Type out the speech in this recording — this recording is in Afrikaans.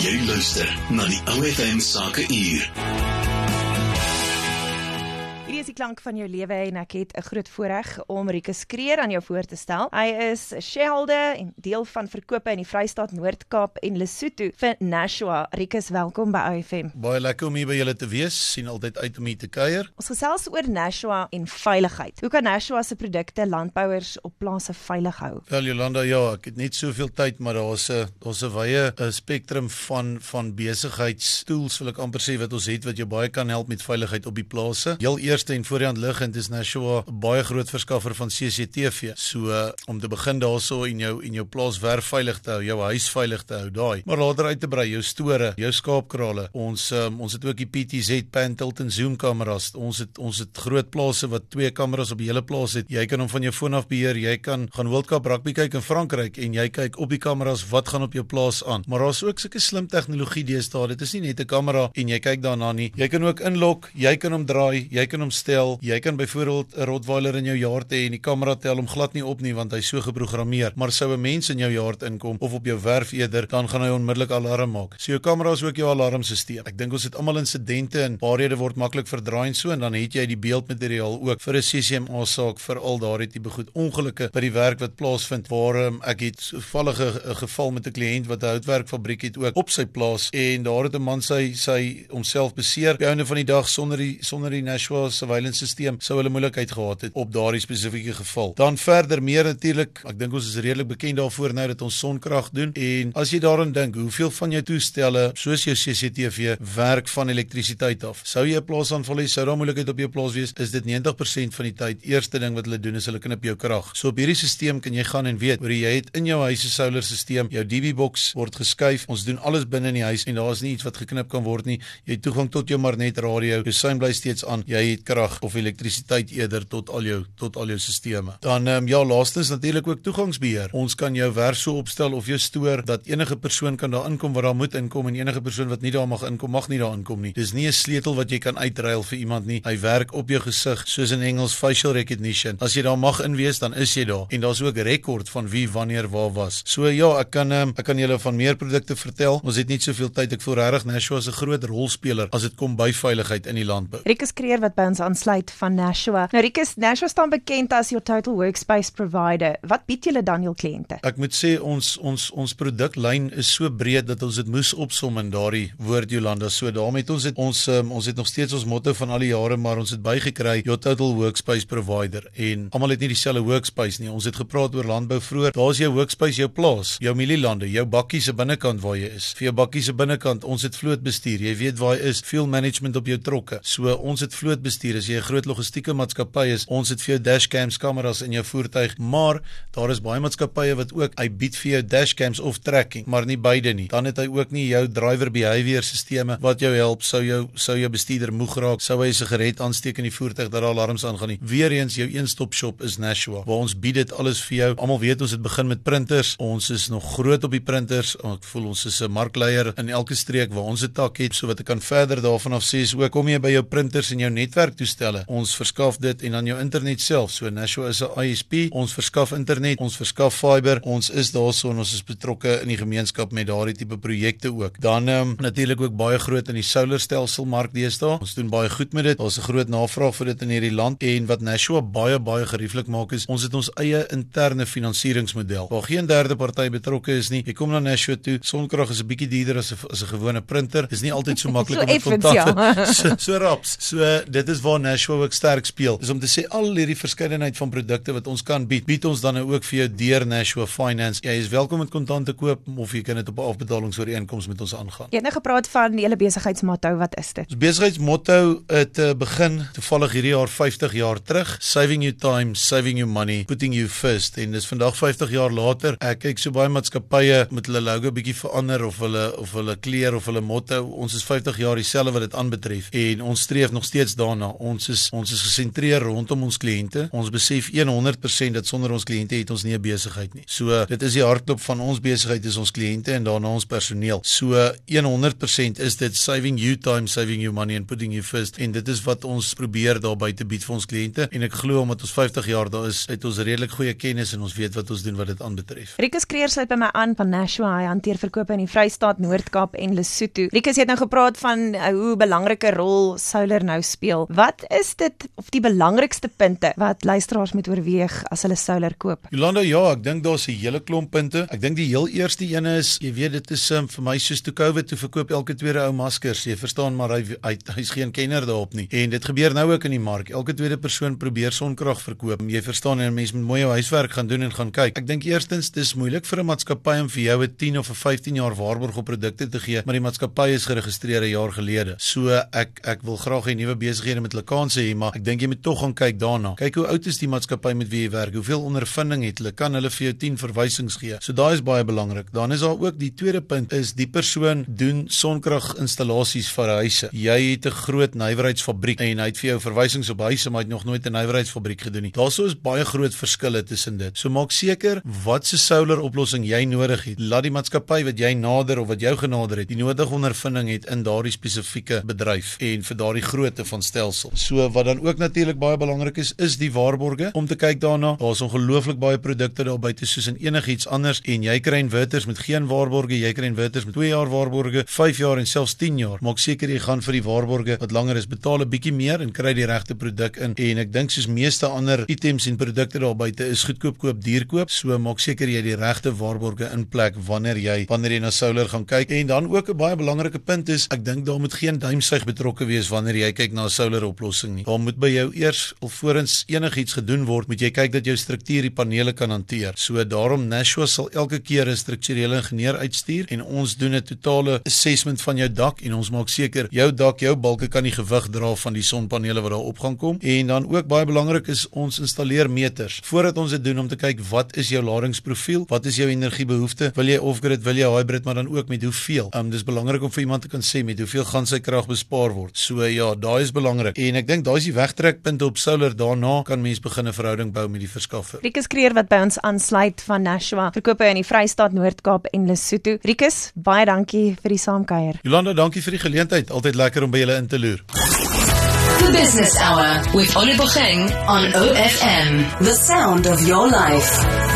Jy luister na die OFM Sake Uur. Die klank van jou lewe en ek het 'n groot voorreg om Rikus Kreer aan jou voor te stel. Hy is 'n shareholder en deel van verkope in die Vrystaat Noord-Kaap en Lesotho vir Nashua. Rikus, welkom by OFM. Baie lekker om hier by julle te wees. sien altyd uit om hier te kuier. Ons gesels oor Nashua en veiligheid. Hoe kan Nashua se produkte landbouers op plase veilig hou? Wel Jolanda, ja, ek het net soveel tyd, maar daar's 'n daar's 'n wye spektrum van van besigheidstools wil ek amper sê wat ons het wat jou baie kan help met veiligheid op die plase. Heel eerste en voorhand liggend is Nashua 'n baie groot verskaffer van CCTV. So om te begin daarso in jou in jou plaas werf veilig te hou, jou huis veilig te hou, daai. Maar later uit te brei jou store, jou skaapkrale. Ons um, ons het ook die PTZ pan tilt en zoom kameras. Ons het ons het groot plase wat twee kameras op die hele plaas het. Jy kan hom van jou foon af beheer. Jy kan gaan World Cup rugby kyk in Frankryk en jy kyk op die kameras wat gaan op jou plaas aan. Maar daar's ook sulke slim tegnologie deesdae. Dit is nie net 'n kamera en jy kyk daarna nie. Jy kan ook inlok, jy kan hom draai, jy kan hom stel. Jy kan byvoorbeeld 'n Rottweiler in jou yard hê en die kamera tel hom glad nie op nie want hy's so geprogrammeer. Maar sou 'n mens in jou yard inkom of op jou werf eerder, dan gaan hy onmiddellik alarm maak. So jou kamera is ook jou alarmstelsel. Ek dink ons het almal insidente en waarhede word maklik verdraai en so en dan het jy die beeldmateriaal ook vir 'n CCMA saak vir al daardie tipe goed. Ongelukke by die werk wat plaasvind waar um, ek het toevallige 'n geval met 'n kliënt wat 'n houtwerkfabriek het ook op sy plaas en daar het 'n man sy sy homself beseer. Die einde van die dag sonder die sonder die Nashua surveillance stelsel sou hulle moeilikheid gehad het op daardie spesifieke geval. Dan verder meer natuurlik, ek dink ons is redelik bekend daarvoor nou dat ons sonkrag doen en as jy daaraan dink, hoeveel van jou toestelle soos jou CCTV werk van elektrisiteit af? Sou jy 'n plaasaanval hê, sou daar moeilikheid op jou plaas wees? Is dit 90% van die tyd eerste ding wat hulle doen is hulle knip jou krag. So op hierdie stelsel kan jy gaan en weet, hoor jy het in jou huis 'n solar stelsel, jou DB box word geskuif. Ons doen alles binne in die huis en daar is nie iets wat geknip kan word nie. Jy het toegang tot jou magnetradio, jou sein bly steeds aan. Jy het krag of elektrisiteit eerder tot al jou tot al jou sisteme. Dan ehm um, ja, laastens natuurlik ook toegangsbeheer. Ons kan jou werf so opstel of jou stoor dat enige persoon kan daar inkom wat daar moet inkom en enige persoon wat nie daar mag inkom mag nie daar inkom nie. Dis nie 'n sleutel wat jy kan uitruil vir iemand nie. Hy werk op jou gesig soos in Engels facial recognition. As jy daar mag inwees, dan is jy daar. En daar's ook rekord van wie wanneer waar was. So ja, ek kan ehm um, ek kan julle van meer produkte vertel. Ons het nie soveel tyd. Ek voel regtig Nashua is 'n groot rolspeler as dit kom by veiligheid in die landbou. Rikus Kreer wat by ons aansluit van Nashua. Nou Rikus, Nashua staan bekend as your total workspace provider. Wat bied julle dan jou kliënte? Ek moet sê ons ons ons produklyn is so breed dat ons dit moes opsom in daardie woord Jolanda. So daarmee het ons het ons um, ons het nog steeds ons motto van al die jare, maar ons het bygekry your total workspace provider en almal het nie dieselfde workspace nie. Ons het gepraat oor landbou vroeër. Daar's jou workspace, jou plaas, jou mielielande, jou bakkie se binnekant waar jy is. Vir jou bakkie se binnekant, ons het vlootbestuur. Jy weet waar jy is, fuel management op jou trokke. So ons het vlootbestuur. As jy 'n groot logistieke maatskappy is, ons het vir jou dashcams kameras in jou voertuig, maar daar is baie maatskappye wat ook hy bied vir jou dashcams of tracking, maar nie beide nie. Dan het hy ook nie jou driver behavior sisteme wat jou help sou jou sou jou bestuurder moeg raak, sou hy 'n sigaret aansteek in die voertuig dat daar alarms aangaan nie. Weereens jou een-stop shop is Nashua waar ons bied dit alles vir jou. Almal weet ons het begin met printers. Ons is nog groot op die printers. Ek voel ons is 'n markleier in elke streek waar ons 'n tak het. So wat ek kan verder daarvan af sê is ook kom jy by jou printers en jou netwerktoestelle. Ons verskaf dit en dan jou internet self. So Nashua is 'n ISP. Ons verskaf internet, ons verskaf fiber. Ons is daarso en ons is betrokke in die gemeenskap met daardie tipe projekte ook. Dan um, natuurlik ook baie groot in die solarstelsel mark deesdae. Ons doen baie goed met dit. Daar's 'n groot navraag vir dit in hierdie land en wat Nashua baie baie gerieflik maak is ons het ons eie interne finansieringsmodel waar geen derde party betrokke is nie. Jy kom na Nashua toe. Sonkrag is 'n bietjie duurder as 'n as 'n gewone printer. Dis nie altyd so maklik So om effens, kontak ja. te so, so raps. So dit is waar Nashua ook sterk speel. Dis om te sê al hierdie verskeidenheid van produkte wat ons kan bied, bied ons dan nou ook vir jou deur Nashua Finance. Jy is welkom met kontant te koop of jy kan dit op 'n afbetalingsooreenkoms met ons aangaan. Jy het nou gepraat van hele besigheidsmotto, wat is dit? Ons besigheidsmotto het uh, begin toevallig hierdie jaar 50 jaar terug, saving you time, saving you money, putting you first. En dis vandag 50 jaar later. Ek kyk so baie maatskappye met hulle logo bietjie verander of hulle of hulle kleur of hulle motto. Ons is 50 jaar dieselfde wat dit aanbetref en ons streef nog steeds daarna. Ons is ons is gesentreer rondom ons kliënte. Ons besef 100% dat sonder ons kliënte het ons nie 'n besigheid nie. So dit is die hartklop van ons besigheid is ons kliënte en daarna ons personeel. So 100% is dit saving you time, saving you money and putting you first. En dit is wat ons probeer daar buite bied vir ons kliënte en ek glo omdat ons 50 jaar daar is, het ons redelik goeie kennis en ons weet wat ons doen wat dit aanbetref. Rikus Kreer sluit by my aan van Nashua. Hy hanteer verkope in die Vrystaat, Noord-Kaap en Lesotho. Rikus het nou gepraat van uh, hoe belangrike rol solar nou speel. Wat is dit of die belangrikste punte wat luisteraars moet oorweeg as hulle solar koop? Jolanda, ja, ek dink daar's 'n hele klomp punte. Ek dink die heel eerste een is, jy weet dit is um, vir my soos toe COVID toe verkoop elke tweede ou maskers. Jy verstaan maar hy hy hy's geen kenner daarop nie. En dit gebeur nou ook in die mark. Elke tweede persoon probeer sonkrag verkoop. Jy verstaan en mense moet mooi jou huiswerk gaan doen en gaan kyk. Ek dink eerstens dis moeilik vir 'n maatskappy om vir jou 'n 10 of 'n 15 jaar waarborg op produkte te gee, maar die maatskappy is geregistreer 'n jaar gelede. So ek ek wil graag hê nuwe besighede met hulle kansse hê, maar ek dink jy moet tog gaan kyk daarna. Kyk hoe oud is die maatskappy met wie jy werk? Hoeveel ondervinding het hulle? Kan hulle vir jou 10 verwysings gee? So daai is baie belangrik. Dan is daar ook die tweede punt is die persoon doen sonkrag installasies vir huise. Jy het 'n groot nywerheidsfabriek en hy het vir jou verwysings op huise, maar hy het nog nooit 'n nywerheidsfabriek gedoen nie. Daarsou is baie groot verskille tussen dit. So maak seker wat se solar oplossing jy nodig het. Laat die maatskappy wat jy nader of wat jou genader het, die nodige ondervinding het in daardie spesifieke bedryf en vir daardie grootte van stelsel. So wat dan ook natuurlik baie belangrik is, is die waarborge om te kyk daarna. Daar's ongelooflik baie produkte daar buite soos in enigiets anders en jy kry inverters met geen waarborge, jy kry inverters met 2 jaar waarborge, 5 jaar en selfs 10 jaar. Maak seker jy gaan vir die waarborge wat langer is, betaal 'n bietjie meer en kry die regte produk in. En ek dink soos meeste ander items en produkte daar buite is goedkoop koop, duur koop. So maak seker jy die regte waarborge in plek wanneer jy wanneer jy na solar gaan kyk. En dan ook 'n baie belangrike punt is, ek dink daar moet geen duimsuig betrokke wees wanneer jy kyk na 'n solar oplossing nie. Daar moet by jou eers alvorens enigiets gedoen word, moet jy kyk dat jou struktuur die panele kan hanteer. So daarom Nashua sal elke keer 'n strukturele ingenieur uitstuur en ons doen 'n totale assessment van jou dak en ons maak seker jou dak, jou balke kan die gewig dra van die sonpanele wat daar op gaan kom. En dan ook baie belangrik is ons installeer meters voordat ons dit doen om te kyk wat is jou ladingsprofiel, wat is jou energiebehoefte, wil jy off-grid, wil jy hybrid, maar dan ook met hoeveel. Um dis belangrik om vir iemand te kan sê met hoeveel gaan sy krag bespaar word. So ja, daai is belangrik. En ek dink daai is die wegtrekpunte op solar. Daarna kan mens begin 'n verhouding bou met die verskaffer. Rikus Kreer wat by ons aansluit van Nashua, verkope in die Vrystaat, Noord-Kaap en Lesotho. Rikus, baie dankie vir die saamkuier. Jolanda, dankie vir die geleentheid. Altyd lekker om by julle in te loer. The Business Hour with Oliver Geng on OFM. The sound of your life.